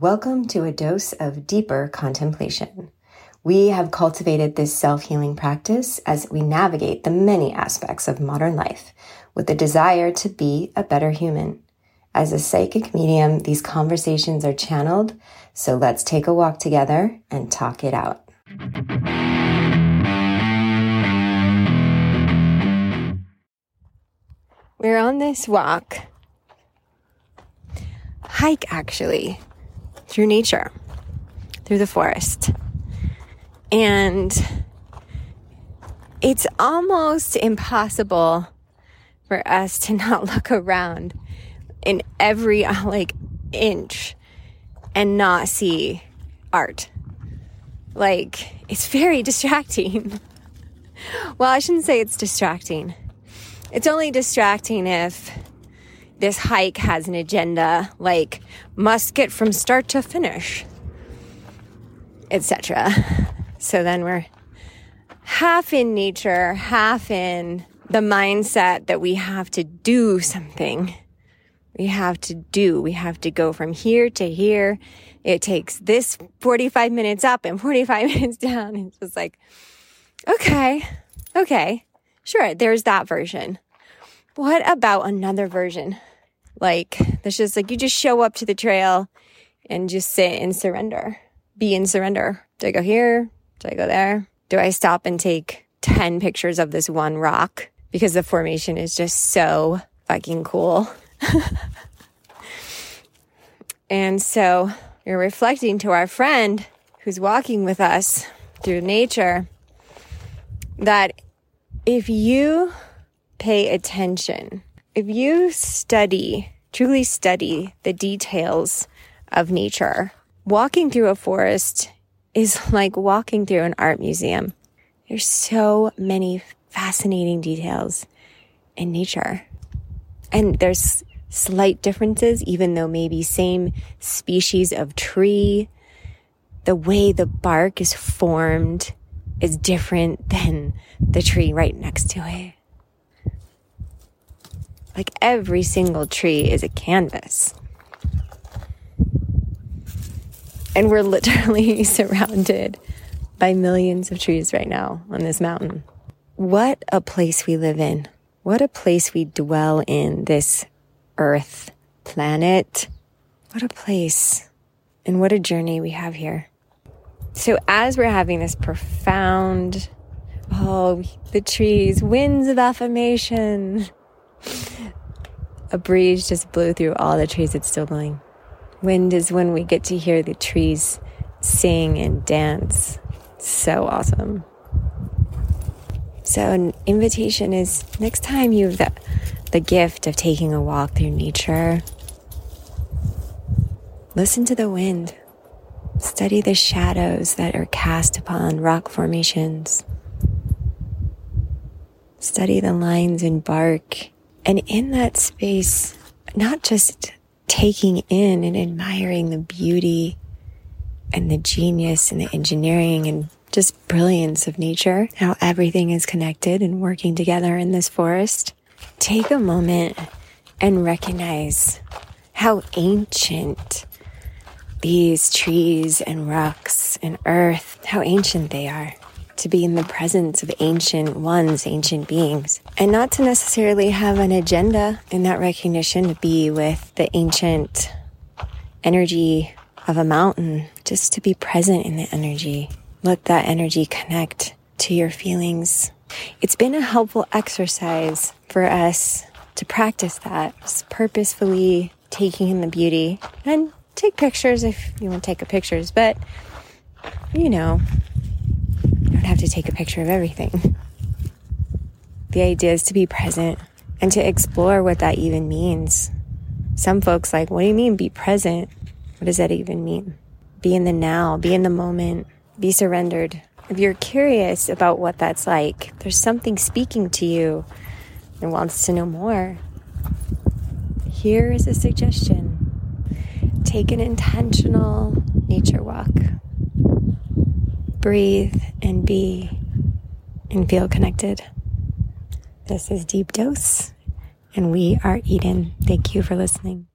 Welcome to a dose of deeper contemplation. We have cultivated this self healing practice as we navigate the many aspects of modern life with the desire to be a better human. As a psychic medium, these conversations are channeled, so let's take a walk together and talk it out. We're on this walk, hike actually, through nature, through the forest. And it's almost impossible for us to not look around in every like inch and not see art. Like, it's very distracting. well, I shouldn't say it's distracting. It's only distracting if this hike has an agenda like must get from start to finish, etc. So then we're half in nature, half in the mindset that we have to do something. We have to do, we have to go from here to here. It takes this 45 minutes up and 45 minutes down. It's just like, okay, okay, sure, there's that version. What about another version? Like, that's just like you just show up to the trail and just sit and surrender, be in surrender. Do I go here? Do I go there? Do I stop and take 10 pictures of this one rock? because the formation is just so fucking cool. and so you're reflecting to our friend who's walking with us through nature that if you pay attention, if you study, truly study the details of nature, walking through a forest is like walking through an art museum. There's so many fascinating details in nature. And there's slight differences, even though maybe same species of tree, the way the bark is formed is different than the tree right next to it. Like every single tree is a canvas. And we're literally surrounded by millions of trees right now on this mountain. What a place we live in. What a place we dwell in this earth planet. What a place and what a journey we have here. So as we're having this profound, oh, the trees, winds of affirmation. A breeze just blew through all the trees. It's still blowing. Wind is when we get to hear the trees sing and dance. So awesome. So, an invitation is next time you have the, the gift of taking a walk through nature, listen to the wind. Study the shadows that are cast upon rock formations. Study the lines in bark. And in that space, not just taking in and admiring the beauty and the genius and the engineering and just brilliance of nature, how everything is connected and working together in this forest. Take a moment and recognize how ancient these trees and rocks and earth, how ancient they are. To be in the presence of ancient ones, ancient beings, and not to necessarily have an agenda in that recognition to be with the ancient energy of a mountain, just to be present in the energy let that energy connect to your feelings. It's been a helpful exercise for us to practice that, just purposefully taking in the beauty and take pictures if you want to take a pictures, but you know, don't have to take a picture of everything. The idea is to be present and to explore what that even means. Some folks like, what do you mean be present? What does that even mean? Be in the now, be in the moment be surrendered. If you're curious about what that's like, there's something speaking to you and wants to know more. Here is a suggestion take an intentional nature walk. Breathe and be and feel connected. This is Deep Dose, and we are Eden. Thank you for listening.